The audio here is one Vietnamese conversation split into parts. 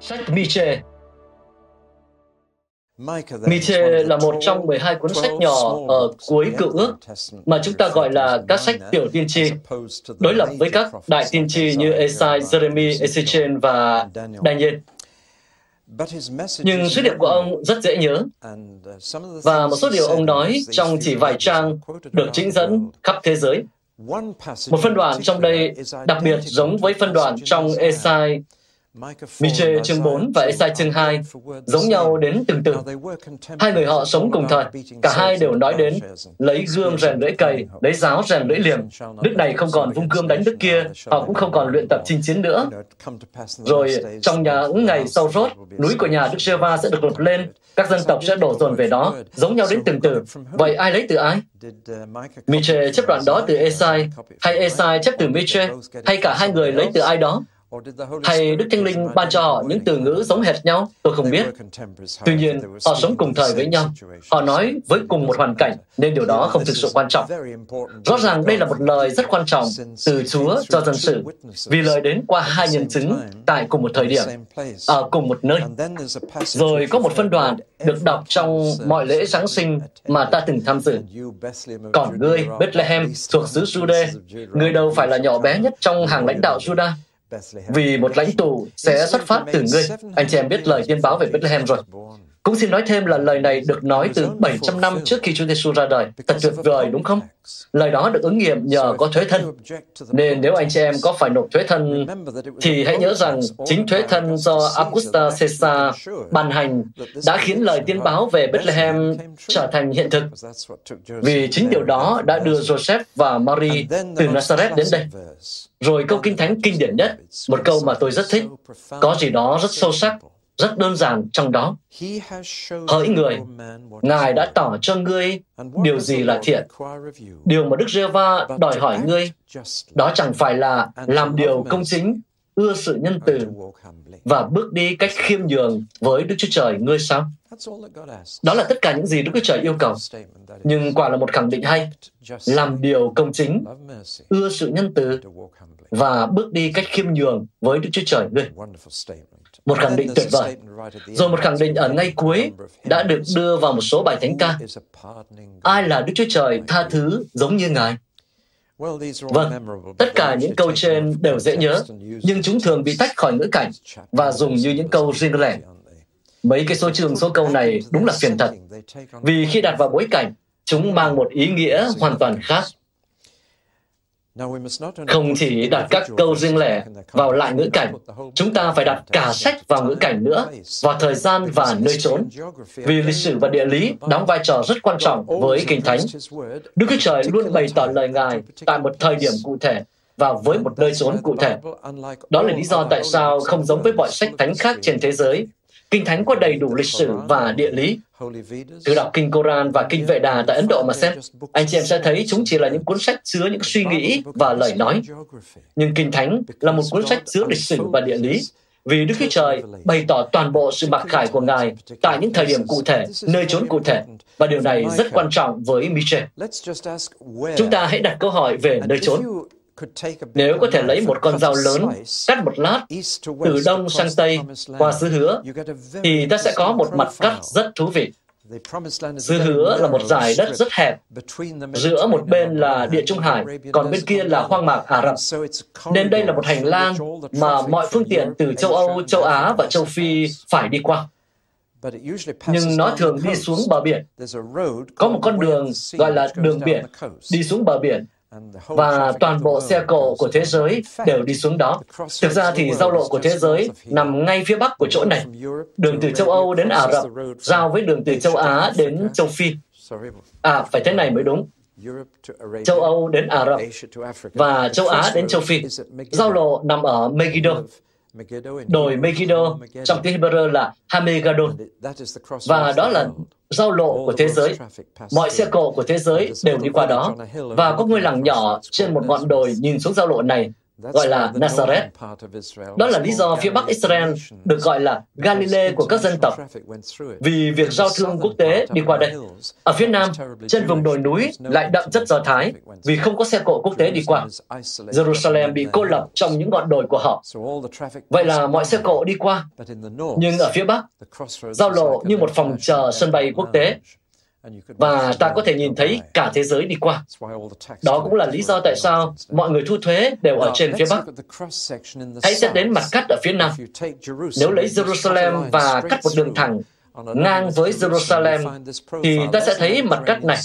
Sách Miche. Miche là một trong 12 cuốn sách nhỏ ở cuối cựu ước mà chúng ta gọi là các sách tiểu tiên tri, đối lập với các đại tiên tri như Esai, Jeremy, Ezechiel và Daniel. Nhưng sứ điệp của ông rất dễ nhớ, và một số điều ông nói trong chỉ vài trang được trích dẫn khắp thế giới. Một phân đoạn trong đây đặc biệt giống với phân đoạn trong Esai Miche chương 4 và Esai chương 2 giống nhau đến từng từ. Hai người họ sống cùng thời. Cả hai đều nói đến lấy gươm rèn lưỡi cày, lấy giáo rèn lưỡi liềm. Đức này không còn vung gươm đánh đức kia, họ cũng không còn luyện tập chinh chiến nữa. Rồi trong nhà những ngày sau rốt, núi của nhà Đức giê va sẽ được lột lên, các dân tộc sẽ đổ dồn về đó, giống nhau đến từng từ. Vậy ai lấy từ ai? Miche chấp đoạn đó từ Esai, hay Esai chấp từ Miche, hay cả hai người lấy từ ai đó? Hay Đức Thánh Linh ban cho họ những từ ngữ giống hệt nhau? Tôi không biết. Tuy nhiên, họ sống cùng thời với nhau. Họ nói với cùng một hoàn cảnh, nên điều đó không thực sự quan trọng. Rõ ràng đây là một lời rất quan trọng từ Chúa cho dân sự, vì lời đến qua hai nhân chứng tại cùng một thời điểm, ở cùng một nơi. Rồi có một phân đoạn được đọc trong mọi lễ Giáng sinh mà ta từng tham dự. Còn ngươi, Bethlehem, thuộc xứ Jude, ngươi đâu phải là nhỏ bé nhất trong hàng lãnh đạo Judah, vì một lãnh tụ sẽ xuất phát từ ngươi. Anh chị em biết lời tiên báo về Bethlehem rồi. Cũng xin nói thêm là lời này được nói từ 700 năm trước khi Chúa Giêsu ra đời. Thật tuyệt vời đúng không? Lời đó được ứng nghiệm nhờ có thuế thân. Nên nếu anh chị em có phải nộp thuế thân, thì hãy nhớ rằng chính thuế thân do Augusta Caesar ban hành đã khiến lời tiên báo về Bethlehem trở thành hiện thực. Vì chính điều đó đã đưa Joseph và Mary từ Nazareth đến đây. Rồi câu kinh thánh kinh điển nhất, một câu mà tôi rất thích, có gì đó rất sâu sắc, rất đơn giản trong đó. Hỡi người, Ngài đã tỏ cho ngươi điều gì là thiện. Điều mà Đức giê va đòi hỏi ngươi, đó chẳng phải là làm điều công chính, ưa sự nhân từ và bước đi cách khiêm nhường với Đức Chúa Trời ngươi sao? Đó là tất cả những gì Đức Chúa Trời yêu cầu. Nhưng quả là một khẳng định hay. Làm điều công chính, ưa sự nhân từ và bước đi cách khiêm nhường với Đức Chúa Trời ngươi. Một khẳng định tuyệt vời. Rồi một khẳng định ở ngay cuối đã được đưa vào một số bài thánh ca. Ai là Đức Chúa Trời tha thứ giống như Ngài? Vâng, tất cả những câu trên đều dễ nhớ, nhưng chúng thường bị tách khỏi ngữ cảnh và dùng như những câu riêng lẻ. Mấy cái số trường số câu này đúng là phiền thật, vì khi đặt vào bối cảnh, chúng mang một ý nghĩa hoàn toàn khác. Không chỉ đặt các câu riêng lẻ vào lại ngữ cảnh, chúng ta phải đặt cả sách vào ngữ cảnh nữa, vào thời gian và nơi trốn. Vì lịch sử và địa lý đóng vai trò rất quan trọng với Kinh Thánh. Đức Chúa Trời luôn bày tỏ lời Ngài tại một thời điểm cụ thể và với một nơi trốn cụ thể. Đó là lý do tại sao không giống với mọi sách thánh khác trên thế giới, Kinh Thánh có đầy đủ lịch sử và địa lý. Từ đọc Kinh Koran và Kinh Vệ Đà tại Ấn Độ mà xem, anh chị em sẽ thấy chúng chỉ là những cuốn sách chứa những suy nghĩ và lời nói. Nhưng Kinh Thánh là một cuốn sách chứa lịch sử và địa lý, vì Đức Chúa Trời bày tỏ toàn bộ sự mặc khải của Ngài tại những thời điểm cụ thể, nơi chốn cụ thể, và điều này rất quan trọng với Michel. Chúng ta hãy đặt câu hỏi về nơi chốn. Nếu có thể lấy một con dao lớn, cắt một lát, từ đông sang tây, qua xứ hứa, thì ta sẽ có một mặt cắt rất thú vị. Xứ hứa là một dải đất rất hẹp, giữa một bên là Địa Trung Hải, còn bên kia là hoang mạc Ả Rập. Nên đây là một hành lang mà mọi phương tiện từ châu Âu, châu Á và châu Phi phải đi qua. Nhưng nó thường đi xuống bờ biển. Có một con đường gọi là đường biển, đi xuống bờ biển, và toàn bộ xe cộ của thế giới đều đi xuống đó. Thực ra thì giao lộ của thế giới nằm ngay phía bắc của chỗ này. Đường từ châu Âu đến Ả Rập, giao với đường từ châu Á đến châu Phi. À, phải thế này mới đúng. châu Âu đến Ả Rập và châu Á đến châu Phi. Giao lộ nằm ở Megiddo, đồi Megiddo trong tiếng Hebrew là Hamegadon và đó là giao lộ của thế giới. Mọi xe cộ của thế giới đều đi qua đó. Và có ngôi làng nhỏ trên một ngọn đồi nhìn xuống giao lộ này gọi là Nazareth. Đó là lý do phía Bắc Israel được gọi là Galilee của các dân tộc, vì việc giao thương quốc tế đi qua đây. Ở phía Nam, trên vùng đồi núi lại đậm chất Do Thái, vì không có xe cộ quốc tế đi qua. Jerusalem bị cô lập trong những ngọn đồi của họ. Vậy là mọi xe cộ đi qua. Nhưng ở phía Bắc, giao lộ như một phòng chờ sân bay quốc tế, và ta có thể nhìn thấy cả thế giới đi qua. Đó cũng là lý do tại sao mọi người thu thuế đều ở trên phía Bắc. Hãy xét đến mặt cắt ở phía Nam. Nếu lấy Jerusalem và cắt một đường thẳng ngang với Jerusalem, thì ta sẽ thấy mặt cắt này.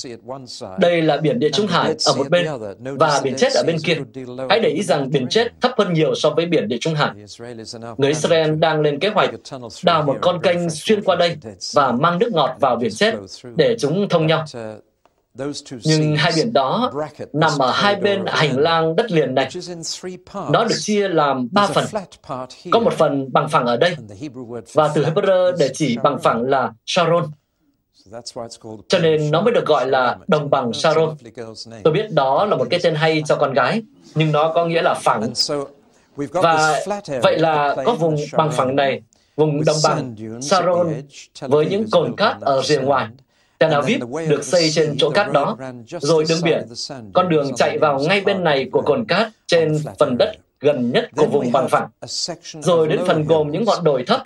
Đây là biển Địa Trung Hải ở một bên và biển chết ở bên kia. Hãy để ý rằng biển chết thấp hơn nhiều so với biển Địa Trung Hải. Người Israel đang lên kế hoạch đào một con kênh xuyên qua đây và mang nước ngọt vào biển chết để chúng thông nhau. Nhưng hai biển đó nằm ở hai bên hành lang đất liền này. Nó được chia làm ba phần. Có một phần bằng phẳng ở đây, và từ Hebrew để chỉ bằng phẳng là Sharon. Cho nên nó mới được gọi là đồng bằng Sharon. Tôi biết đó là một cái tên hay cho con gái, nhưng nó có nghĩa là phẳng. Và vậy là có vùng bằng phẳng này, vùng đồng bằng Sharon với những cồn cát ở rìa ngoài Tel Aviv được xây trên chỗ cát đó, rồi đường biển. Con đường chạy vào ngay bên này của cồn cát trên phần đất gần nhất của vùng bằng phẳng. Rồi đến phần gồm những ngọn đồi thấp,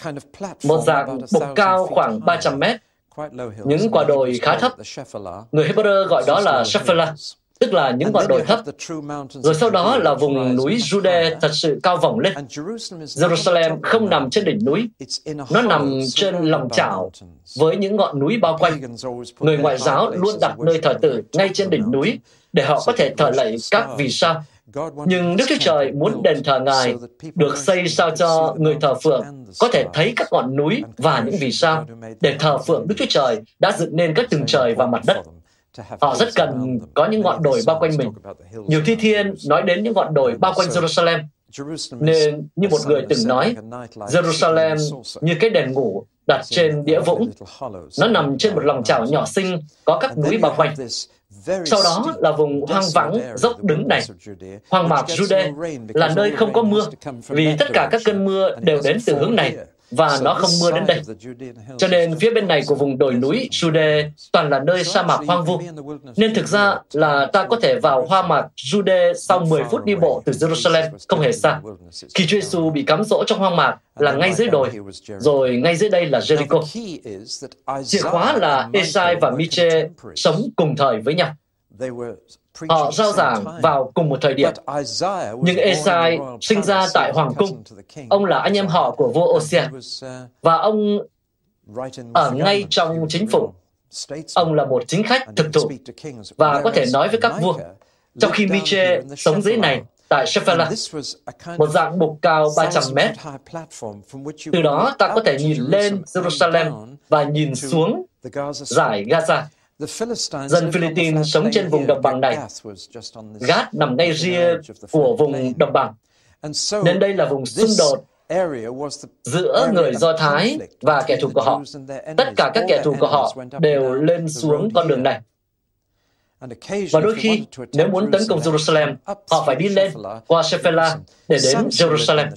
một dạng bục cao khoảng 300 mét, những quả đồi khá thấp. Người Hebrew gọi đó là Shephelah, tức là những ngọn đồi thấp. Rồi sau đó là vùng núi Jude thật sự cao vọng lên. Jerusalem không nằm trên đỉnh núi, nó nằm trên lòng chảo với những ngọn núi bao quanh. Người ngoại giáo luôn đặt nơi thờ tự ngay trên đỉnh núi để họ có thể thờ lạy các vì sao. Nhưng Đức Chúa Trời muốn đền thờ Ngài được xây sao cho người thờ phượng có thể thấy các ngọn núi và những vì sao để thờ phượng Đức Chúa Trời đã dựng nên các tầng trời và mặt đất. Họ rất cần có những ngọn đồi bao quanh mình. Nhiều thi thiên nói đến những ngọn đồi bao quanh Jerusalem. Nên như một người từng nói, Jerusalem như cái đèn ngủ đặt trên đĩa vũng. Nó nằm trên một lòng chảo nhỏ xinh, có các núi bao quanh. Sau đó là vùng hoang vắng, dốc đứng này. Hoang mạc Jude là nơi không có mưa, vì tất cả các cơn mưa đều đến từ hướng này và nó không mưa đến đây. Cho nên phía bên này của vùng đồi núi Jude toàn là nơi sa mạc hoang vu. Nên thực ra là ta có thể vào hoa mạc Jude sau 10 phút đi bộ từ Jerusalem, không hề xa. Khi Chúa Giêsu bị cắm dỗ trong hoang mạc là ngay dưới đồi, rồi ngay dưới đây là Jericho. Chìa khóa là Esai và Miche sống cùng thời với nhau. Họ giao giảng vào cùng một thời điểm. Nhưng Esai sinh ra tại Hoàng cung. Ông là anh em họ của vua Osia. Và ông ở ngay trong chính phủ. Ông là một chính khách thực thụ và có thể nói với các vua. Trong khi Miche sống dưới này, tại Shephelah, một dạng bục cao 300 mét. Từ đó ta có thể nhìn lên Jerusalem và nhìn xuống giải Gaza. Dân Philippines sống trên vùng đồng bằng này. Gát nằm ngay ria của vùng đồng bằng. Nên đây là vùng xung đột giữa người Do Thái và kẻ thù của họ. Tất cả các kẻ thù của họ đều lên xuống con đường này. Và đôi khi, nếu muốn tấn công Jerusalem, họ phải đi lên qua Shephelah để đến Jerusalem.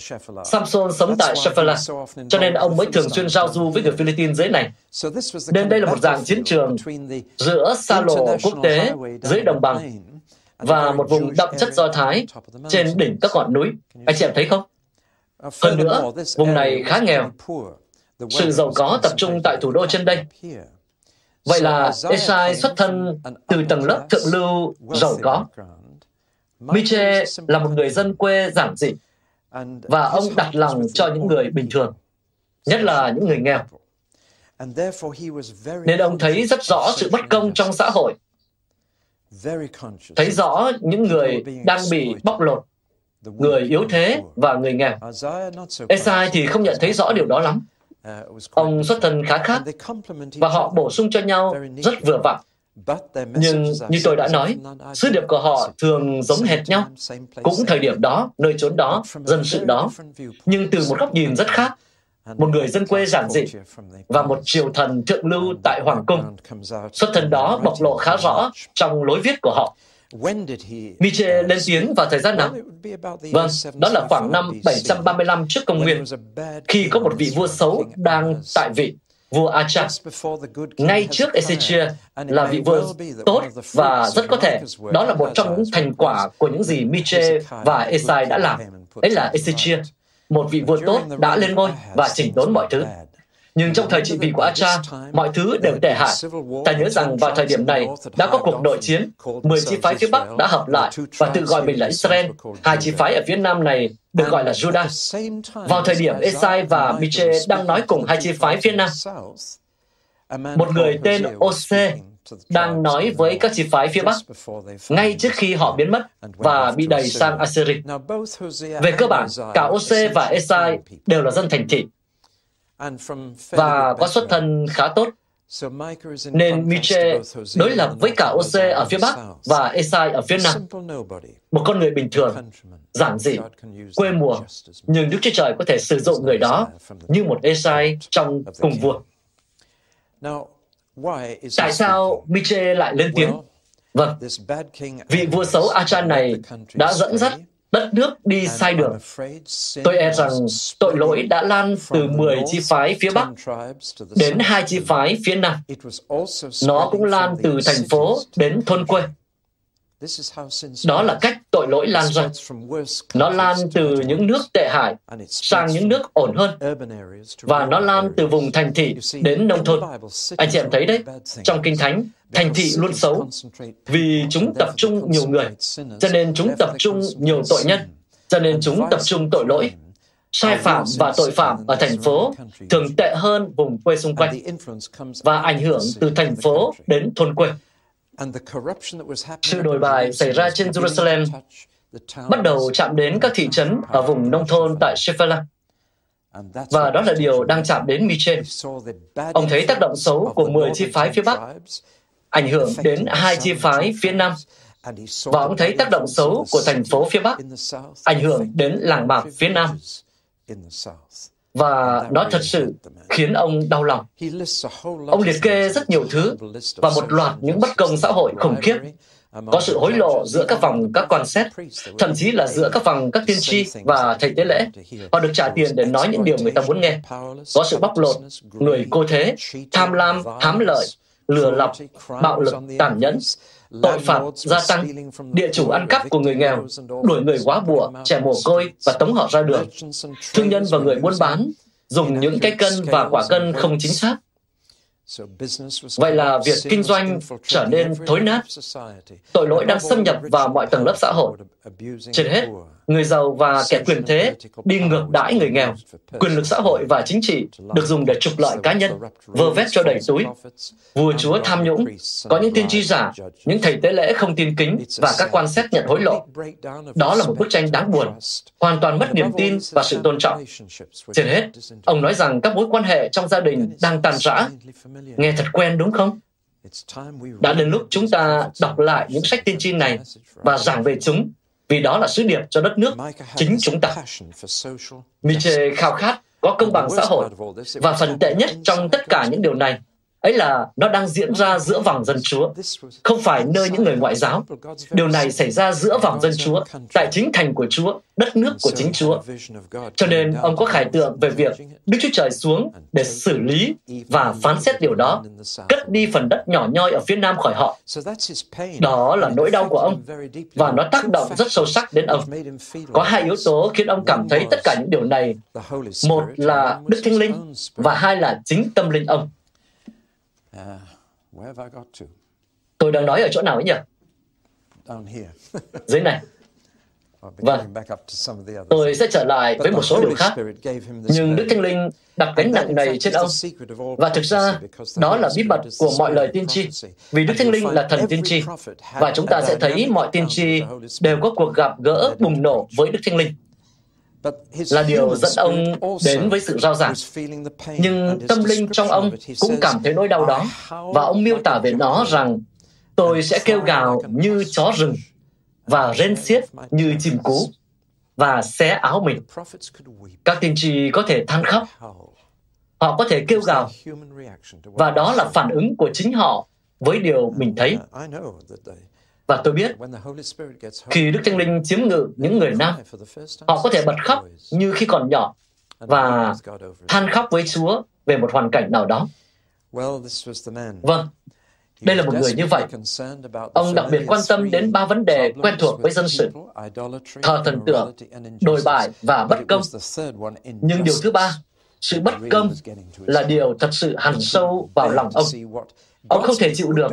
Samson sống tại Shephelah, cho nên ông mới thường xuyên giao du với người Philippines dưới này. Nên đây là một dạng chiến trường giữa xa lộ quốc tế dưới đồng bằng và một vùng đậm chất Do Thái trên đỉnh các ngọn núi. Anh chị em thấy không? Hơn nữa, vùng này khá nghèo. Sự giàu có tập trung tại thủ đô trên đây. Vậy là Esai xuất thân từ tầng lớp thượng lưu giàu có. Miche là một người dân quê giản dị và ông đặt lòng cho những người bình thường, nhất là những người nghèo. Nên ông thấy rất rõ sự bất công trong xã hội, thấy rõ những người đang bị bóc lột, người yếu thế và người nghèo. Esai thì không nhận thấy rõ điều đó lắm. Ông xuất thân khá khác và họ bổ sung cho nhau rất vừa vặn. Nhưng như tôi đã nói, sứ điệp của họ thường giống hệt nhau, cũng thời điểm đó, nơi chốn đó, dân sự đó, nhưng từ một góc nhìn rất khác. Một người dân quê giản dị và một triều thần thượng lưu tại Hoàng Cung. Xuất thân đó bộc lộ khá rõ trong lối viết của họ. Nietzsche lên tiếng vào thời gian nào? Vâng, đó là khoảng năm 735 trước công nguyên, khi có một vị vua xấu đang tại vị vua Acha. Ngay trước Ezechia là vị vua tốt và rất có thể đó là một trong những thành quả của những gì Miche và Esai đã làm. Đấy là Ezechia, một vị vua tốt đã lên ngôi và chỉnh đốn mọi thứ. Nhưng trong thời trị vì của Acha, mọi thứ đều tệ hại. Ta nhớ rằng vào thời điểm này đã có cuộc nội chiến, 10 chi phái phía Bắc đã hợp lại và tự gọi mình là Israel. Hai chi phái ở phía Nam này được gọi là Judah. Vào thời điểm Esai và Miche đang nói cùng hai chi phái phía Nam, một người tên Ose đang nói với các chi phái phía Bắc ngay trước khi họ biến mất và bị đẩy sang Assyria. Về cơ bản, cả Ose và Esai đều là dân thành thị và có xuất thân khá tốt. Nên Miche đối lập với cả Ose ở phía Bắc và Esai ở phía Nam. Một con người bình thường, giản dị, quê mùa, nhưng Đức Chúa Trời có thể sử dụng người đó như một Esai trong cùng vua. Tại sao Miche lại lên tiếng? Vâng, vị vua xấu Achan này đã dẫn dắt đất nước đi sai đường. Tôi e rằng tội lỗi đã lan từ 10 chi phái phía Bắc đến hai chi phái phía Nam. Nó cũng lan từ thành phố đến thôn quê. Đó là cách tội lỗi lan ra. Nó lan từ những nước tệ hại sang những nước ổn hơn. Và nó lan từ vùng thành thị đến nông thôn. Anh chị em thấy đấy, trong Kinh Thánh, thành thị luôn xấu vì chúng tập trung nhiều người, cho nên chúng tập trung nhiều tội nhân, cho nên chúng tập trung tội lỗi. Sai phạm và tội phạm ở thành phố thường tệ hơn vùng quê xung quanh và ảnh hưởng từ thành phố đến thôn quê. Sự đổi bài xảy ra trên Jerusalem bắt đầu chạm đến các thị trấn ở vùng nông thôn tại Shephelah. Và đó là điều đang chạm đến Michel. Ông thấy tác động xấu của 10 chi phái phía Bắc ảnh hưởng đến hai chi phái phía Nam. Và ông thấy tác động xấu của thành phố phía Bắc ảnh hưởng đến làng mạc phía Nam và nó thật sự khiến ông đau lòng. Ông liệt kê rất nhiều thứ và một loạt những bất công xã hội khủng khiếp. Có sự hối lộ giữa các vòng các quan xét, thậm chí là giữa các vòng các tiên tri và thầy tế lễ. Họ được trả tiền để nói những điều người ta muốn nghe. Có sự bóc lột, người cô thế, tham lam, hám lợi, lừa lọc, bạo lực, tàn nhẫn, tội phạm gia tăng, địa chủ ăn cắp của người nghèo, đuổi người quá bùa, trẻ mồ côi và tống họ ra đường. Thương nhân và người buôn bán dùng những cái cân và quả cân không chính xác. Vậy là việc kinh doanh trở nên thối nát. Tội lỗi đang xâm nhập vào mọi tầng lớp xã hội. Trên hết, người giàu và kẻ quyền thế đi ngược đãi người nghèo. Quyền lực xã hội và chính trị được dùng để trục lợi cá nhân, vơ vét cho đầy túi. Vua chúa tham nhũng, có những tiên tri giả, những thầy tế lễ không tin kính và các quan xét nhận hối lộ. Đó là một bức tranh đáng buồn, hoàn toàn mất niềm tin và sự tôn trọng. Trên hết, ông nói rằng các mối quan hệ trong gia đình đang tàn rã. Nghe thật quen đúng không? Đã đến lúc chúng ta đọc lại những sách tiên tri này và giảng về chúng vì đó là sứ điệp cho đất nước chính chúng ta. Nietzsche khao khát có công bằng xã hội và phần tệ nhất trong tất cả những điều này ấy là nó đang diễn ra giữa vòng dân chúa, không phải nơi những người ngoại giáo. Điều này xảy ra giữa vòng dân chúa, tại chính thành của Chúa, đất nước của chính Chúa. Cho nên ông có khải tượng về việc Đức Chúa Trời xuống để xử lý và phán xét điều đó, cất đi phần đất nhỏ nhoi ở phía nam khỏi họ. Đó là nỗi đau của ông, và nó tác động rất sâu sắc đến ông. Có hai yếu tố khiến ông cảm thấy tất cả những điều này. Một là Đức Thánh Linh, và hai là chính tâm linh ông. Uh, Tôi đang nói ở chỗ nào ấy nhỉ? Dưới này. Vâng, tôi sẽ trở lại với một số điều khác. Nhưng Đức Thánh Linh đặt gánh nặng này trên ông. Và thực ra, đó là bí mật của mọi lời tiên tri. Vì Đức Thánh Linh là thần tiên tri. Và chúng ta sẽ thấy mọi tiên tri đều có cuộc gặp gỡ bùng nổ với Đức Thánh Linh là điều dẫn ông đến với sự rao giảng. Nhưng tâm linh trong ông cũng cảm thấy nỗi đau đó, và ông miêu tả về nó rằng Tôi sẽ kêu gào như chó rừng và rên xiết như chim cú và xé áo mình. Các tiên tri có thể than khóc. Họ có thể kêu gào. Và đó là phản ứng của chính họ với điều mình thấy. Và tôi biết, khi Đức Thánh Linh chiếm ngự những người nam, họ có thể bật khóc như khi còn nhỏ và than khóc với Chúa về một hoàn cảnh nào đó. Vâng, đây là một người như vậy. Ông đặc biệt quan tâm đến ba vấn đề quen thuộc với dân sự, thờ thần tượng, đồi bại và bất công. Nhưng điều thứ ba, sự bất công là điều thật sự hằn sâu vào lòng ông. Ông không thể chịu được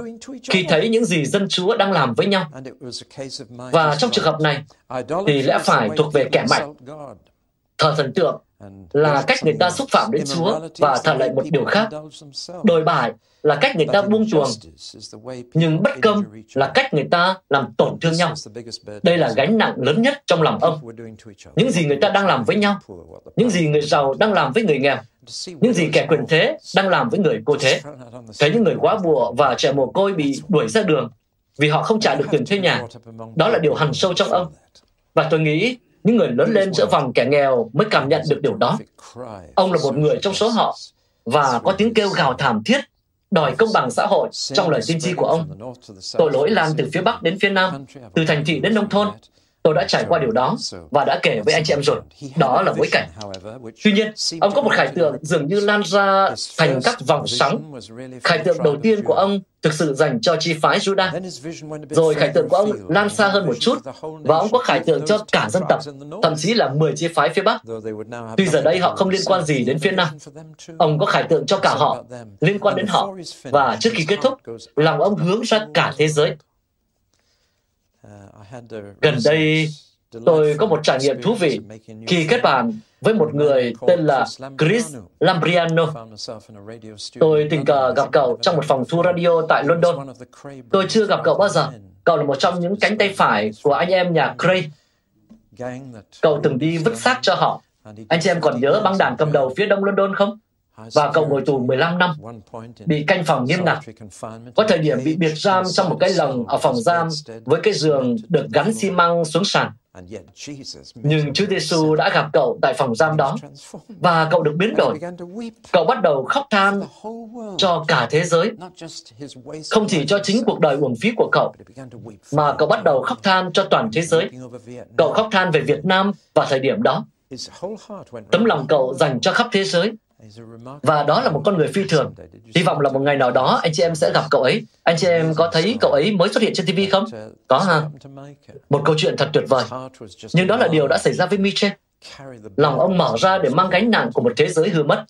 khi thấy những gì dân Chúa đang làm với nhau. Và trong trường hợp này, thì lẽ phải thuộc về kẻ mạnh. Thờ thần tượng là cách người ta xúc phạm đến Chúa và thờ lại một điều khác. Đồi bại là cách người ta buông chuồng, nhưng bất công là cách người ta làm tổn thương nhau. Đây là gánh nặng lớn nhất trong lòng ông. Những gì người ta đang làm với nhau, những gì người giàu đang làm với người nghèo, những gì kẻ quyền thế đang làm với người cô thế. Thấy những người quá bùa và trẻ mồ côi bị đuổi ra đường vì họ không trả được tiền thuê nhà. Đó là điều hằn sâu trong ông. Và tôi nghĩ những người lớn lên giữa vòng kẻ nghèo mới cảm nhận được điều đó. Ông là một người trong số họ và có tiếng kêu gào thảm thiết đòi công bằng xã hội trong lời tiên tri của ông. Tội lỗi lan từ phía Bắc đến phía Nam, từ thành thị đến nông thôn, Tôi đã trải qua điều đó và đã kể với anh chị em rồi. Đó là bối cảnh. Tuy nhiên, ông có một khải tượng dường như lan ra thành các vòng sóng. Khải tượng đầu tiên của ông thực sự dành cho chi phái Judah. Rồi khải tượng của ông lan xa hơn một chút và ông có khải tượng cho cả dân tộc, thậm chí là 10 chi phái phía Bắc. Tuy giờ đây họ không liên quan gì đến phía Nam. Ông có khải tượng cho cả họ, liên quan đến họ. Và trước khi kết thúc, lòng ông hướng ra cả thế giới. Gần đây, tôi có một trải nghiệm thú vị khi kết bạn với một người tên là Chris Lambriano. Tôi tình cờ gặp cậu trong một phòng thu radio tại London. Tôi chưa gặp cậu bao giờ. Cậu là một trong những cánh tay phải của anh em nhà Cray. Cậu từng đi vứt xác cho họ. Anh chị em còn nhớ băng đảng cầm đầu phía đông London không? Và cậu ngồi tù 15 năm, bị canh phòng nghiêm ngặt. Có thời điểm bị biệt giam trong một cái lồng ở phòng giam với cái giường được gắn xi măng xuống sàn. Nhưng Chúa Giêsu đã gặp cậu tại phòng giam đó và cậu được biến đổi. Cậu bắt đầu khóc than cho cả thế giới, không chỉ cho chính cuộc đời uổng phí của cậu, mà cậu bắt đầu khóc than cho toàn thế giới. Cậu khóc than về Việt Nam vào thời điểm đó. Tấm lòng cậu dành cho khắp thế giới và đó là một con người phi thường. Hy vọng là một ngày nào đó anh chị em sẽ gặp cậu ấy. Anh chị em có thấy cậu ấy mới xuất hiện trên TV không? Có ha. Một câu chuyện thật tuyệt vời. Nhưng đó là điều đã xảy ra với Michel. Lòng ông mở ra để mang gánh nặng của một thế giới hư mất.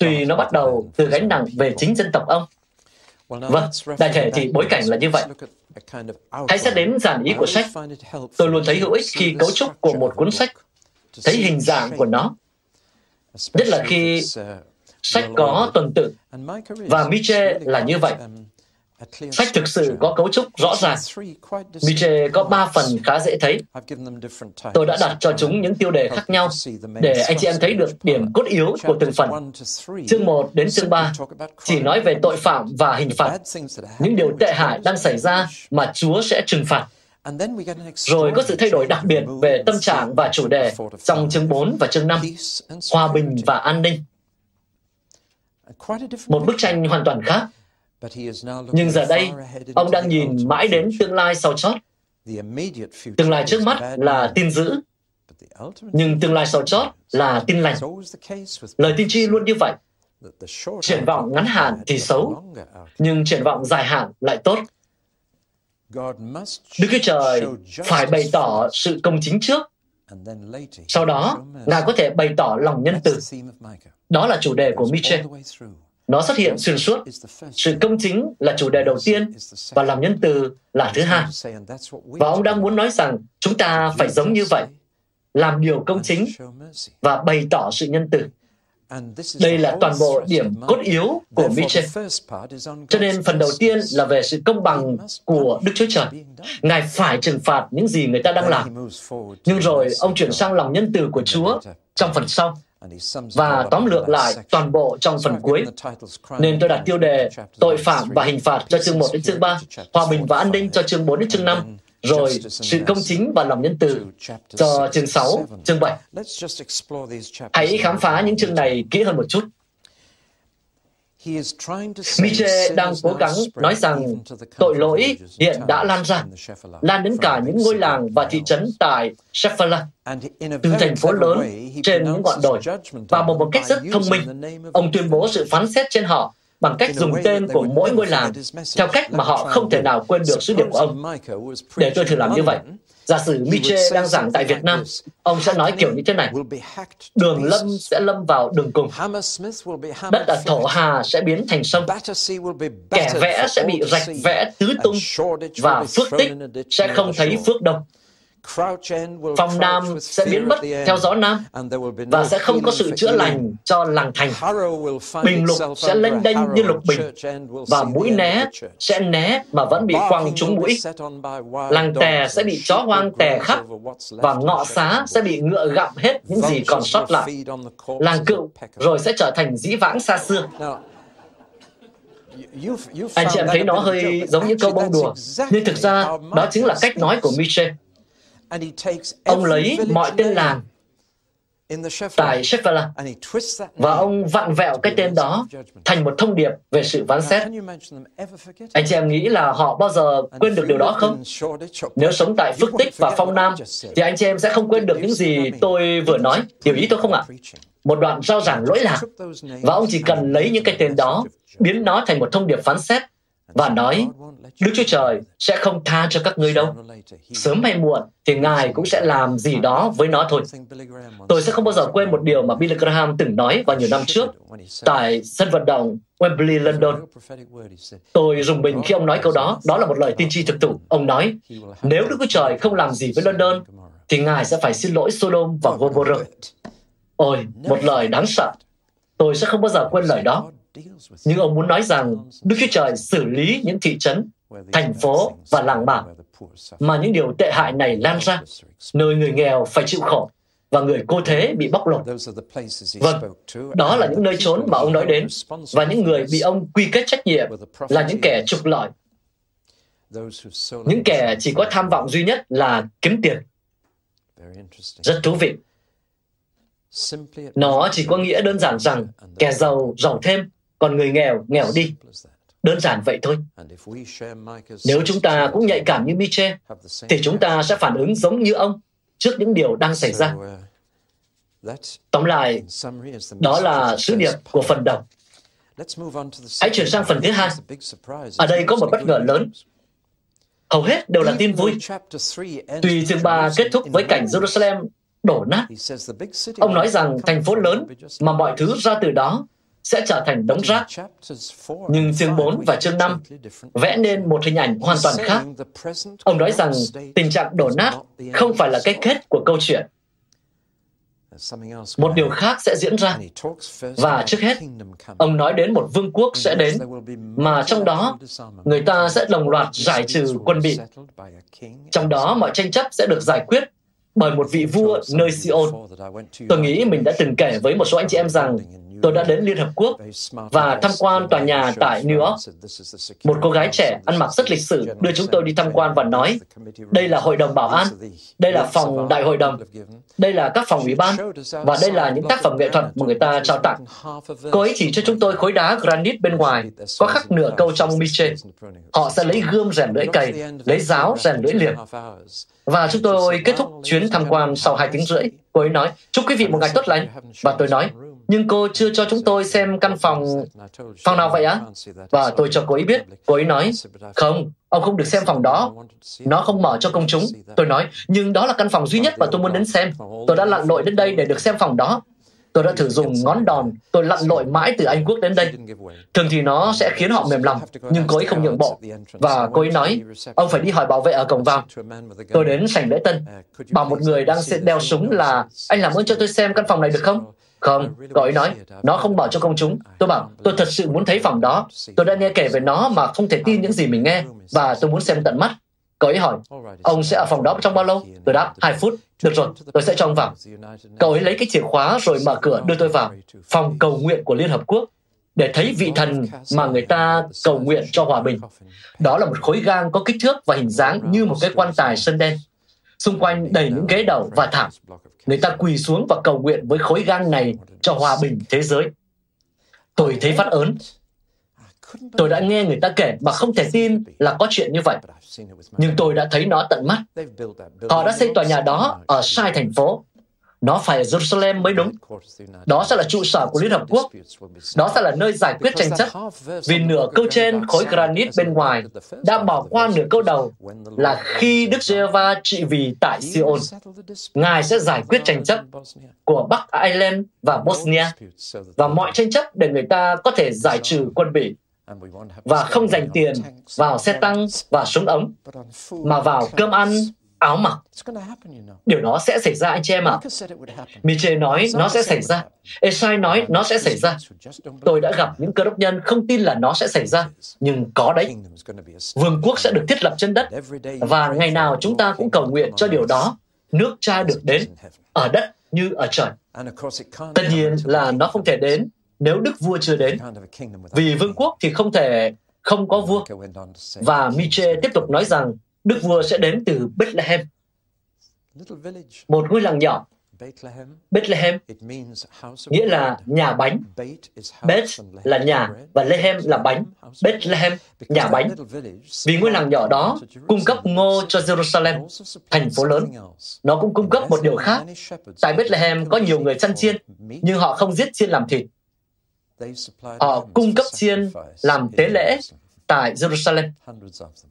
Tuy nó bắt đầu từ gánh nặng về chính dân tộc ông. Vâng, đại thể thì bối cảnh là như vậy. Hãy xét đến giản ý của sách. Tôi luôn thấy hữu ích khi cấu trúc của một cuốn sách, thấy hình dạng của nó, nhất là khi sách có tuần tự. Và Miche là như vậy. Sách thực sự có cấu trúc rõ ràng. Miche có ba phần khá dễ thấy. Tôi đã đặt cho chúng những tiêu đề khác nhau để anh chị em thấy được điểm cốt yếu của từng phần. Chương 1 đến chương 3 chỉ nói về tội phạm và hình phạt, những điều tệ hại đang xảy ra mà Chúa sẽ trừng phạt. Rồi có sự thay đổi đặc biệt về tâm trạng và chủ đề trong chương 4 và chương 5, hòa bình và an ninh. Một bức tranh hoàn toàn khác. Nhưng giờ đây, ông đang nhìn mãi đến tương lai sau chót. Tương lai trước mắt là tin dữ, nhưng tương lai sau chót là tin lành. Lời tiên tri luôn như vậy. Triển vọng ngắn hạn thì xấu, nhưng triển vọng dài hạn lại tốt. Đức Chúa Trời phải bày tỏ sự công chính trước, sau đó Ngài có thể bày tỏ lòng nhân từ. Đó là chủ đề của Miche. Nó xuất hiện xuyên suốt. Sự công chính là chủ đề đầu tiên và lòng nhân từ là thứ hai. Và ông đang muốn nói rằng chúng ta phải giống như vậy, làm điều công chính và bày tỏ sự nhân từ. Đây là toàn bộ điểm cốt yếu của Miche. Cho nên phần đầu tiên là về sự công bằng của Đức Chúa Trời. Ngài phải trừng phạt những gì người ta đang làm. Nhưng rồi ông chuyển sang lòng nhân từ của Chúa trong phần sau. và tóm lược lại toàn bộ trong phần cuối. Nên tôi đặt tiêu đề tội phạm và hình phạt cho chương 1 đến chương 3, hòa bình và an ninh cho chương 4 đến chương 5, rồi sự công chính và lòng nhân từ cho chương 6, chương 7. Hãy khám phá những chương này kỹ hơn một chút. Miche đang cố gắng nói rằng tội lỗi hiện đã lan ra, lan đến cả những ngôi làng và thị trấn tại Shephelah, từ thành phố lớn trên những ngọn đồi. Và một, một cách rất thông minh, ông tuyên bố sự phán xét trên họ bằng cách dùng tên của mỗi ngôi làng theo cách mà họ không thể nào quên được sứ điệp của ông. Để tôi thử làm như vậy. Giả sử Miche đang giảng tại Việt Nam, ông sẽ nói kiểu như thế này. Đường lâm sẽ lâm vào đường cùng. Đất ở Thổ Hà sẽ biến thành sông. Kẻ vẽ sẽ bị rạch vẽ tứ tung. Và phước tích sẽ không thấy phước đâu. Phòng Nam sẽ biến mất theo gió Nam và sẽ không có sự chữa lành cho làng thành. Bình lục sẽ lênh đênh như lục bình và mũi né sẽ né mà vẫn bị quăng trúng mũi. Làng tè sẽ bị chó hoang tè khắp và ngọ xá sẽ bị ngựa gặm hết những gì còn sót lại. Làng cựu rồi sẽ trở thành dĩ vãng xa xưa. Anh chị em thấy nó hơi giống những câu bông đùa, nhưng thực ra đó chính là cách nói của Michel. Ông lấy mọi tên làng tại Shephelah và ông vặn vẹo cái tên đó thành một thông điệp về sự phán xét. Anh chị em nghĩ là họ bao giờ quên được điều đó không? Nếu sống tại Phước Tích và Phong Nam, thì anh chị em sẽ không quên được những gì tôi vừa nói. Hiểu ý tôi không ạ? Một đoạn rao giảng lỗi lạc. Và ông chỉ cần lấy những cái tên đó, biến nó thành một thông điệp phán xét và nói Đức Chúa Trời sẽ không tha cho các ngươi đâu. Sớm hay muộn thì Ngài cũng sẽ làm gì đó với nó thôi. Tôi sẽ không bao giờ quên một điều mà Billy Graham từng nói vào nhiều năm trước tại sân vận động Wembley, London. Tôi dùng mình khi ông nói câu đó. Đó là một lời tiên tri thực thụ. Ông nói, nếu Đức Chúa Trời không làm gì với London, thì Ngài sẽ phải xin lỗi Sodom và Gomorrah. Ôi, một lời đáng sợ. Tôi sẽ không bao giờ quên lời đó. Nhưng ông muốn nói rằng Đức Chúa Trời xử lý những thị trấn, thành phố và làng mạc mà những điều tệ hại này lan ra, nơi người nghèo phải chịu khổ và người cô thế bị bóc lột. Vâng, đó là những nơi trốn mà ông nói đến, và những người bị ông quy kết trách nhiệm là những kẻ trục lợi. Những kẻ chỉ có tham vọng duy nhất là kiếm tiền. Rất thú vị. Nó chỉ có nghĩa đơn giản rằng kẻ giàu giàu thêm, còn người nghèo nghèo đi. Đơn giản vậy thôi. Nếu chúng ta cũng nhạy cảm như Miche, thì chúng ta sẽ phản ứng giống như ông trước những điều đang xảy ra. Tóm lại, đó là sứ điệp của phần đầu. Hãy chuyển sang phần thứ hai. Ở đây có một bất ngờ lớn. Hầu hết đều là tin vui. Tùy chương 3 kết thúc với cảnh Jerusalem đổ nát. Ông nói rằng thành phố lớn mà mọi thứ ra từ đó sẽ trở thành đống rác. Nhưng chương 4 và chương 5 vẽ nên một hình ảnh hoàn toàn khác. Ông nói rằng tình trạng đổ nát không phải là cái kết của câu chuyện. Một điều khác sẽ diễn ra. Và trước hết, ông nói đến một vương quốc sẽ đến, mà trong đó người ta sẽ đồng loạt giải trừ quân bị. Trong đó mọi tranh chấp sẽ được giải quyết bởi một vị vua nơi Sion. Tôi nghĩ mình đã từng kể với một số anh chị em rằng tôi đã đến Liên Hợp Quốc và tham quan tòa nhà tại New York. Một cô gái trẻ ăn mặc rất lịch sử đưa chúng tôi đi tham quan và nói, đây là Hội đồng Bảo an, đây là phòng Đại hội đồng, đây là các phòng ủy ban, và đây là những tác phẩm nghệ thuật mà người ta trao tặng. Cô ấy chỉ cho chúng tôi khối đá granite bên ngoài, có khắc nửa câu trong Miche. Họ sẽ lấy gươm rèn lưỡi cày, lấy giáo rèn lưỡi liềm. Và chúng tôi kết thúc chuyến tham quan sau hai tiếng rưỡi. Cô ấy nói, chúc quý vị một ngày tốt lành. Và tôi nói, nhưng cô chưa cho chúng tôi xem căn phòng phòng nào vậy á? Và tôi cho cô ấy biết. Cô ấy nói, không, ông không được xem phòng đó. Nó không mở cho công chúng. Tôi nói, nhưng đó là căn phòng duy nhất mà tôi muốn đến xem. Tôi đã lặn lội đến đây để được xem phòng đó. Tôi đã thử dùng ngón đòn. Tôi lặn lội mãi từ anh quốc đến đây. Thường thì nó sẽ khiến họ mềm lòng, nhưng cô ấy không nhượng bộ. Và cô ấy nói, ông phải đi hỏi bảo vệ ở cổng vào. Tôi đến sảnh lễ tân. Bảo một người đang đeo súng là anh làm ơn cho tôi xem căn phòng này được không? Không, cậu ấy nói, nó không mở cho công chúng. Tôi bảo, tôi thật sự muốn thấy phòng đó. Tôi đã nghe kể về nó mà không thể tin những gì mình nghe, và tôi muốn xem tận mắt. Cậu ấy hỏi, ông sẽ ở phòng đó trong bao lâu? Tôi đáp, hai phút. Được rồi, tôi sẽ cho ông vào. Cậu ấy lấy cái chìa khóa rồi mở cửa đưa tôi vào phòng cầu nguyện của Liên Hợp Quốc để thấy vị thần mà người ta cầu nguyện cho hòa bình. Đó là một khối gang có kích thước và hình dáng như một cái quan tài sân đen. Xung quanh đầy những ghế đầu và thảm. Người ta quỳ xuống và cầu nguyện với khối gang này cho hòa bình thế giới. Tôi thấy phát ớn. Tôi đã nghe người ta kể mà không thể tin là có chuyện như vậy. Nhưng tôi đã thấy nó tận mắt. Họ đã xây tòa nhà đó ở sai thành phố nó phải ở Jerusalem mới đúng. Đó sẽ là trụ sở của Liên Hợp Quốc. Đó sẽ là nơi giải quyết tranh chấp. Vì nửa câu trên khối granite bên ngoài đã bỏ qua nửa câu đầu là khi Đức Giê-va trị vì tại Sion, Ngài sẽ giải quyết tranh chấp của Bắc Ireland và Bosnia và mọi tranh chấp để người ta có thể giải trừ quân Bỉ và không dành tiền vào xe tăng và súng ống, mà vào cơm ăn, áo mặc. Điều đó sẽ xảy ra anh chị em ạ. Miche nói nó sẽ xảy ra. Esai nói nó sẽ xảy ra. Tôi đã gặp những cơ đốc nhân không tin là nó sẽ xảy ra, nhưng có đấy. Vương quốc sẽ được thiết lập trên đất, và ngày nào chúng ta cũng cầu nguyện cho điều đó. Nước cha được đến, ở đất như ở trời. Tất nhiên là nó không thể đến nếu đức vua chưa đến. Vì vương quốc thì không thể không có vua. Và Miche tiếp tục nói rằng Đức vua sẽ đến từ Bethlehem, một ngôi làng nhỏ. Bethlehem nghĩa là nhà bánh. Beth là nhà và Lehem là bánh. Bethlehem, nhà bánh. Vì ngôi làng nhỏ đó cung cấp ngô cho Jerusalem, thành phố lớn. Nó cũng cung cấp một điều khác. Tại Bethlehem có nhiều người chăn chiên, nhưng họ không giết chiên làm thịt. Họ cung cấp chiên làm tế lễ tại Jerusalem,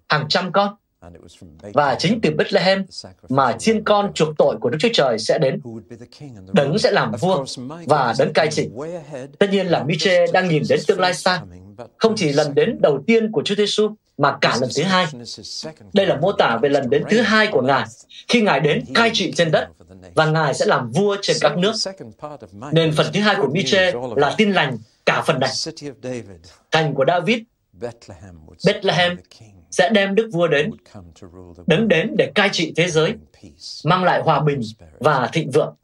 hàng trăm con. Và chính từ Bethlehem mà chiên con chuộc tội của Đức Chúa Trời sẽ đến. Đấng sẽ làm vua và đấng cai trị. Tất nhiên là Miche đang nhìn đến tương lai xa, không chỉ lần đến đầu tiên của Chúa Giêsu mà cả lần thứ hai. Đây là mô tả về lần đến thứ hai của Ngài, khi Ngài đến cai trị trên đất và Ngài sẽ làm vua trên các nước. Nên phần thứ hai của Miche là tin lành cả phần này. Thành của David, Bethlehem sẽ đem đức vua đến, đứng đến để cai trị thế giới, mang lại hòa bình và thịnh vượng.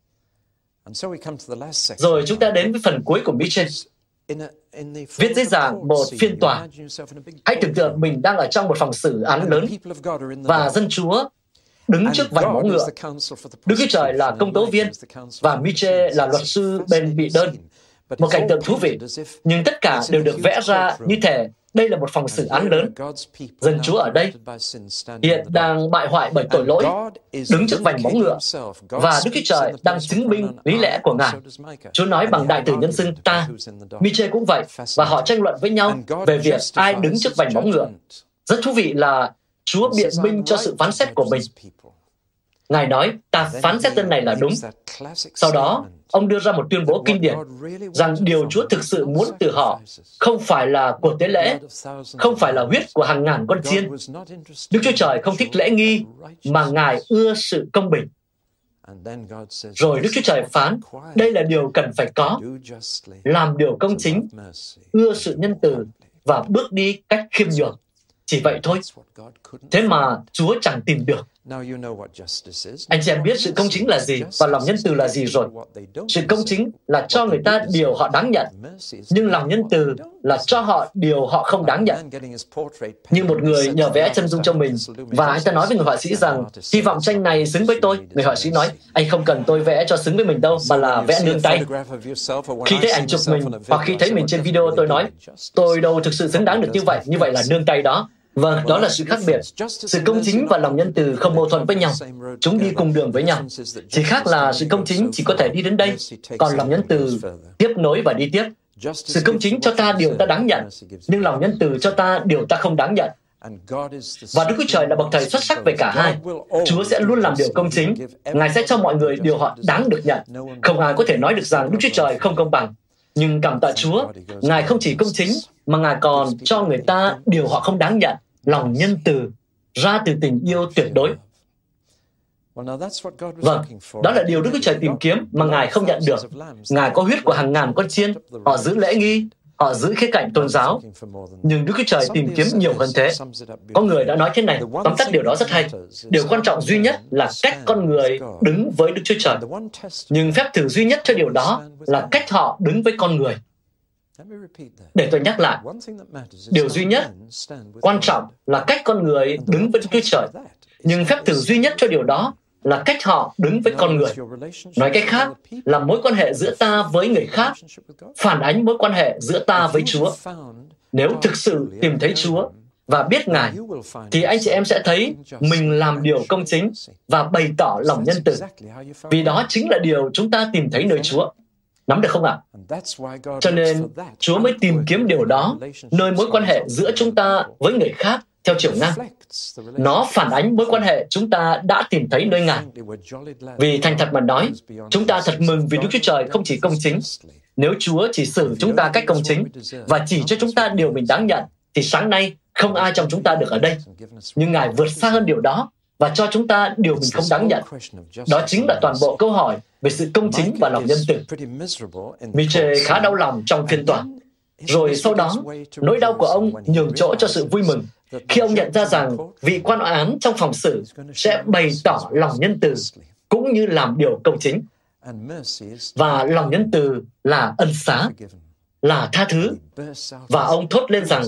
Rồi chúng ta đến với phần cuối của Mitchell. Viết dễ dàng một phiên tòa. Hãy tưởng tượng mình đang ở trong một phòng xử án lớn và dân chúa đứng trước vành móng ngựa. Đức Chúa Trời là công tố viên và Miche là luật sư bên bị đơn. Một cảnh tượng thú vị, nhưng tất cả đều được vẽ ra như thể đây là một phòng xử án lớn. Dân Chúa ở đây hiện đang bại hoại bởi tội lỗi, đứng trước vành móng ngựa, và Đức Chúa Trời đang chứng minh lý lẽ của Ngài. Chúa nói bằng đại tử nhân xưng ta. Miche cũng vậy, và họ tranh luận với nhau về việc ai đứng trước vành móng ngựa. Rất thú vị là Chúa biện minh cho sự phán xét của mình. Ngài nói, ta phán xét tên này là đúng. Sau đó, ông đưa ra một tuyên bố kinh điển rằng điều Chúa thực sự muốn từ họ không phải là cuộc tế lễ, không phải là huyết của hàng ngàn con chiên. Đức Chúa Trời không thích lễ nghi, mà Ngài ưa sự công bình. Rồi Đức Chúa Trời phán, đây là điều cần phải có, làm điều công chính, ưa sự nhân từ và bước đi cách khiêm nhường. Chỉ vậy thôi. Thế mà Chúa chẳng tìm được. Anh chị em biết sự công chính là gì và lòng nhân từ là gì rồi. Sự công chính là cho người ta điều họ đáng nhận, nhưng lòng nhân từ là cho họ điều họ không đáng nhận. Như một người nhờ vẽ chân dung cho mình và anh ta nói với người họa sĩ rằng hy vọng tranh này xứng với tôi. Người họa sĩ nói anh không cần tôi vẽ cho xứng với mình đâu mà là vẽ nương tay. Khi thấy ảnh chụp mình hoặc khi thấy mình trên video tôi nói tôi đâu thực sự xứng đáng được như vậy, như vậy là nương tay đó. Vâng, đó là sự khác biệt. Sự công chính và lòng nhân từ không mâu thuẫn với nhau. Chúng đi cùng đường với nhau. Chỉ khác là sự công chính chỉ có thể đi đến đây, còn lòng nhân từ tiếp nối và đi tiếp. Sự công chính cho ta điều ta đáng nhận, nhưng lòng nhân từ cho ta điều ta không đáng nhận. Và Đức Chúa Trời là bậc thầy xuất sắc về cả hai. Chúa sẽ luôn làm điều công chính. Ngài sẽ cho mọi người điều họ đáng được nhận. Không ai có thể nói được rằng Đức Chúa Trời không công bằng. Nhưng cảm tạ Chúa, Ngài không chỉ công chính, mà Ngài còn cho người ta điều họ không đáng nhận lòng nhân từ ra từ tình yêu tuyệt đối. Vâng, đó là điều Đức Chúa Trời tìm kiếm mà Ngài không nhận được. Ngài có huyết của hàng ngàn con chiên, họ giữ lễ nghi, họ giữ khía cạnh tôn giáo, nhưng Đức Chúa Trời tìm kiếm nhiều hơn thế. Có người đã nói thế này, tóm tắt điều đó rất hay. Điều quan trọng duy nhất là cách con người đứng với Đức Chúa Trời. Nhưng phép thử duy nhất cho điều đó là cách họ đứng với con người. Để tôi nhắc lại, điều duy nhất quan trọng là cách con người đứng với Chúa Trời. Nhưng phép thử duy nhất cho điều đó là cách họ đứng với con người. Nói cách khác là mối quan hệ giữa ta với người khác phản ánh mối quan hệ giữa ta với Chúa. Nếu thực sự tìm thấy Chúa và biết Ngài, thì anh chị em sẽ thấy mình làm điều công chính và bày tỏ lòng nhân từ. Vì đó chính là điều chúng ta tìm thấy nơi Chúa. Nắm được không ạ? À? Cho nên Chúa mới tìm kiếm điều đó nơi mối quan hệ giữa chúng ta với người khác theo chiều ngang. Nó phản ánh mối quan hệ chúng ta đã tìm thấy nơi Ngài. Vì thành thật mà nói, chúng ta thật mừng vì Đức Chúa Trời không chỉ công chính. Nếu Chúa chỉ xử chúng ta cách công chính và chỉ cho chúng ta điều mình đáng nhận, thì sáng nay không ai trong chúng ta được ở đây. Nhưng Ngài vượt xa hơn điều đó và cho chúng ta điều mình không đáng nhận. Đó chính là toàn bộ câu hỏi về sự công chính và lòng nhân từ. Miche khá đau lòng trong phiên tòa. Rồi sau đó, nỗi đau của ông nhường chỗ cho sự vui mừng khi ông nhận ra rằng vị quan án trong phòng xử sẽ bày tỏ lòng nhân từ cũng như làm điều công chính. Và lòng nhân từ là ân xá, là tha thứ. Và ông thốt lên rằng,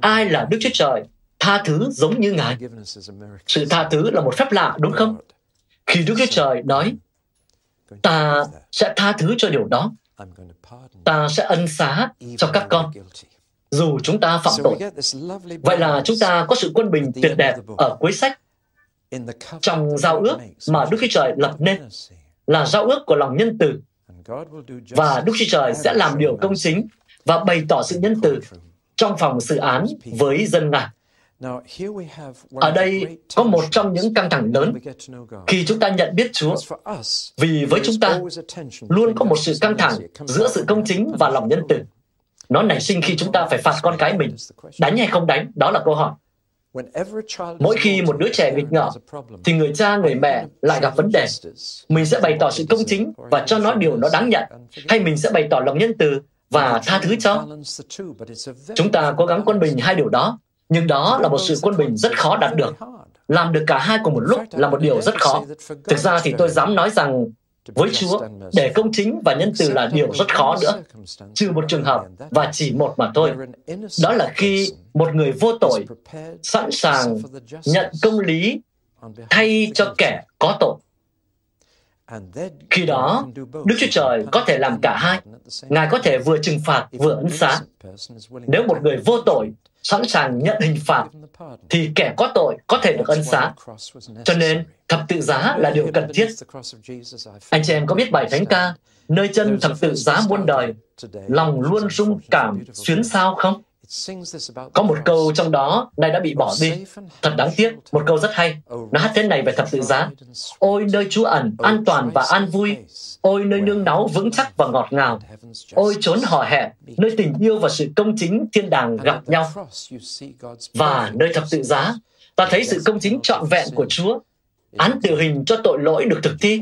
ai là Đức Chúa Trời, tha thứ giống như Ngài. Sự tha thứ là một phép lạ, đúng không? Khi Đức Chúa Trời nói, ta sẽ tha thứ cho điều đó, ta sẽ ân xá cho các con. dù chúng ta phạm tội. Vậy là chúng ta có sự quân bình tuyệt đẹp ở cuối sách. Trong giao ước mà Đức Chúa Trời lập nên là giao ước của lòng nhân từ. Và Đức Chúa Trời sẽ làm điều công chính và bày tỏ sự nhân từ trong phòng xử án với dân Ngài. Ở đây có một trong những căng thẳng lớn khi chúng ta nhận biết Chúa. Vì với chúng ta, luôn có một sự căng thẳng giữa sự công chính và lòng nhân từ. Nó nảy sinh khi chúng ta phải phạt con cái mình. Đánh hay không đánh, đó là câu hỏi. Mỗi khi một đứa trẻ nghịch ngợm, thì người cha, người mẹ lại gặp vấn đề. Mình sẽ bày tỏ sự công chính và cho nó điều nó đáng nhận, hay mình sẽ bày tỏ lòng nhân từ và tha thứ cho. Chúng ta cố gắng quân bình hai điều đó, nhưng đó là một sự quân bình rất khó đạt được. Làm được cả hai cùng một lúc là một điều rất khó. Thực ra thì tôi dám nói rằng với Chúa, để công chính và nhân từ là điều rất khó nữa, trừ một trường hợp và chỉ một mà thôi. Đó là khi một người vô tội sẵn sàng nhận công lý thay cho kẻ có tội. Khi đó, Đức Chúa Trời có thể làm cả hai. Ngài có thể vừa trừng phạt vừa ân xá. Nếu một người vô tội sẵn sàng nhận hình phạt, thì kẻ có tội có thể được ân xá. Cho nên, thập tự giá là điều cần thiết. Anh chị em có biết bài thánh ca Nơi chân thập tự giá muôn đời, lòng luôn rung cảm xuyến sao không? Có một câu trong đó nay đã bị bỏ đi. Thật đáng tiếc, một câu rất hay. Nó hát thế này về thập tự giá. Ôi nơi trú ẩn, an toàn và an vui. Ôi nơi nương náu vững chắc và ngọt ngào. Ôi trốn hò hẹn, nơi tình yêu và sự công chính thiên đàng gặp nhau. Và nơi thập tự giá, ta thấy sự công chính trọn vẹn của Chúa. Án tử hình cho tội lỗi được thực thi.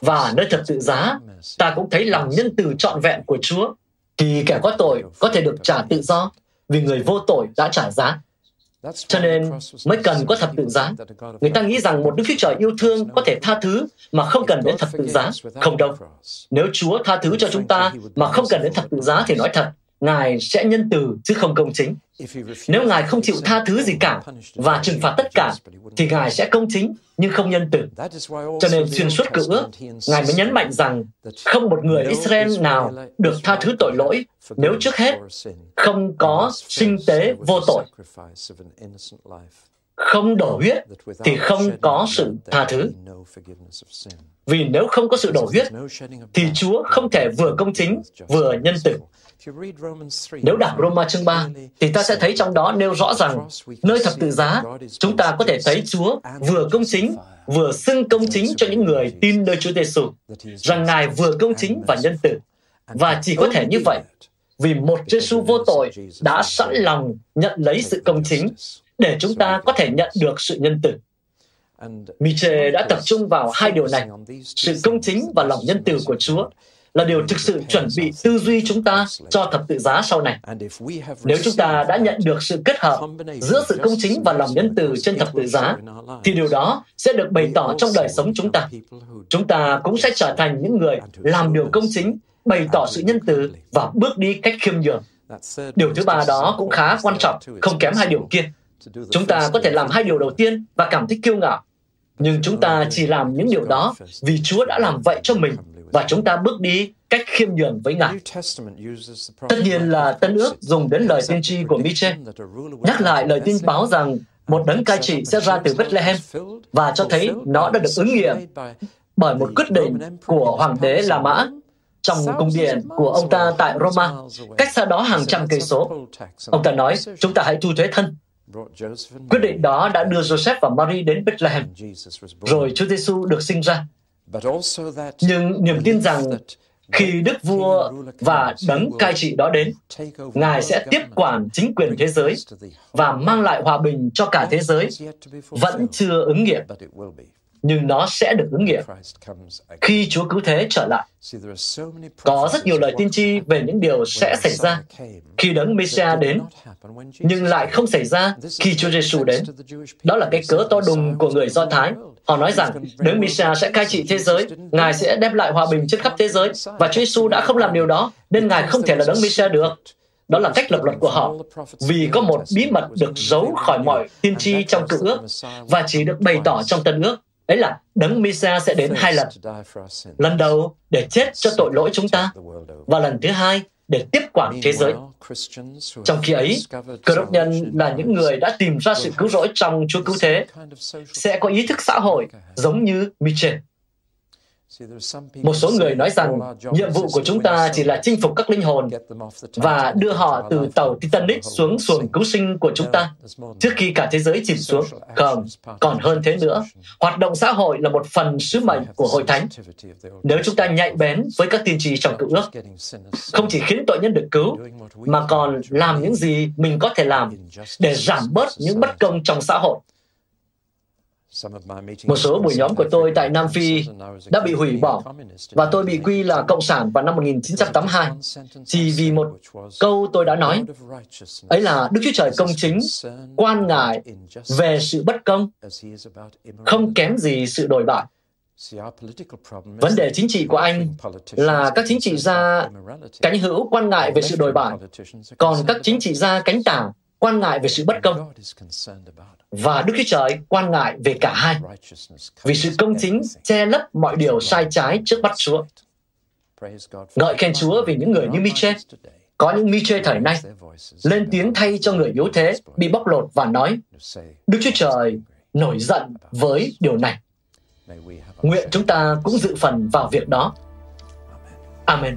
Và nơi thập tự giá ta cũng thấy lòng nhân từ trọn vẹn của chúa. Thì kẻ có tội có thể được trả tự do vì người vô tội đã trả giá. Cho nên mới cần có thập tự giá. Người ta nghĩ rằng một Đức Chúa Trời yêu thương có thể tha thứ mà không cần đến thập tự giá. Không đâu. Nếu Chúa tha thứ cho chúng ta mà không cần đến thập tự giá thì nói thật, Ngài sẽ nhân từ chứ không công chính. Nếu Ngài không chịu tha thứ gì cả và trừng phạt tất cả, thì Ngài sẽ công chính nhưng không nhân từ. Cho nên xuyên suốt cựu ước, Ngài mới nhấn mạnh rằng không một người Israel nào được tha thứ tội lỗi nếu trước hết không có sinh tế vô tội. Không đổ huyết thì không có sự tha thứ. Vì nếu không có sự đổ huyết, thì Chúa không thể vừa công chính, vừa nhân từ. Nếu đọc Roma chương 3, thì ta sẽ thấy trong đó nêu rõ rằng nơi thập tự giá, chúng ta có thể thấy Chúa vừa công chính, vừa xưng công chính cho những người tin nơi Chúa Giêsu, rằng Ngài vừa công chính và nhân từ. Và chỉ có thể như vậy, vì một Giêsu vô tội đã sẵn lòng nhận lấy sự công chính để chúng ta có thể nhận được sự nhân từ. Miche đã tập trung vào hai điều này, sự công chính và lòng nhân từ của Chúa, là điều thực sự chuẩn bị tư duy chúng ta cho thập tự giá sau này. Nếu chúng ta đã nhận được sự kết hợp giữa sự công chính và lòng nhân từ trên thập tự giá, thì điều đó sẽ được bày tỏ trong đời sống chúng ta. Chúng ta cũng sẽ trở thành những người làm điều công chính, bày tỏ sự nhân từ và bước đi cách khiêm nhường. Điều thứ ba đó cũng khá quan trọng, không kém hai điều kia. Chúng ta có thể làm hai điều đầu tiên và cảm thấy kiêu ngạo, nhưng chúng ta chỉ làm những điều đó vì Chúa đã làm vậy cho mình và chúng ta bước đi cách khiêm nhường với Ngài. Tất nhiên là Tân ước dùng đến lời tiên tri của Miche, nhắc lại lời tin báo rằng một đấng cai trị sẽ ra từ Bethlehem và cho thấy nó đã được ứng nghiệm bởi một quyết định của Hoàng đế La Mã trong cung điện của ông ta tại Roma, cách xa đó hàng trăm cây số. Ông ta nói, chúng ta hãy thu thuế thân. Quyết định đó đã đưa Joseph và Mary đến Bethlehem, rồi Chúa Giêsu được sinh ra. Nhưng niềm tin rằng khi Đức Vua và đấng cai trị đó đến, Ngài sẽ tiếp quản chính quyền thế giới và mang lại hòa bình cho cả thế giới vẫn chưa ứng nghiệm nhưng nó sẽ được ứng nghiệm khi Chúa cứu thế trở lại. Có rất nhiều lời tiên tri về những điều sẽ xảy ra khi đấng Messiah đến, nhưng lại không xảy ra khi Chúa Giêsu đến. Đó là cái cớ to đùng của người Do Thái. Họ nói rằng đấng Messiah sẽ cai trị thế giới, Ngài sẽ đem lại hòa bình trên khắp thế giới, và Chúa Giêsu đã không làm điều đó, nên Ngài không thể là đấng Messiah được. Đó là cách lập luận của họ, vì có một bí mật được giấu khỏi mọi tiên tri trong cựu ước và chỉ được bày tỏ trong tân ước ấy là đấng Misa sẽ đến hai lần. Lần đầu để chết cho tội lỗi chúng ta và lần thứ hai để tiếp quản thế giới. Trong khi ấy, cơ đốc nhân là những người đã tìm ra sự cứu rỗi trong Chúa cứu thế, sẽ có ý thức xã hội giống như Michel. Một số người nói rằng nhiệm vụ của chúng ta chỉ là chinh phục các linh hồn và đưa họ từ tàu Titanic xuống xuồng cứu sinh của chúng ta trước khi cả thế giới chìm xuống. Không, còn hơn thế nữa. Hoạt động xã hội là một phần sứ mệnh của hội thánh. Nếu chúng ta nhạy bén với các tiên tri trong cựu ước, không chỉ khiến tội nhân được cứu, mà còn làm những gì mình có thể làm để giảm bớt những bất công trong xã hội một số buổi nhóm của tôi tại Nam Phi đã bị hủy bỏ và tôi bị quy là Cộng sản vào năm 1982 chỉ vì một câu tôi đã nói. Ấy là Đức Chúa Trời công chính, quan ngại về sự bất công, không kém gì sự đổi bại. Vấn đề chính trị của anh là các chính trị gia cánh hữu quan ngại về sự đổi bại, còn các chính trị gia cánh tả quan ngại về sự bất công. Và Đức Chúa Trời quan ngại về cả hai, vì sự công chính che lấp mọi điều sai trái trước mắt Chúa. Ngợi khen Chúa vì những người như Miche, có những Miche thời nay, lên tiếng thay cho người yếu thế, bị bóc lột và nói, Đức Chúa Trời nổi giận với điều này. Nguyện chúng ta cũng dự phần vào việc đó. Amen.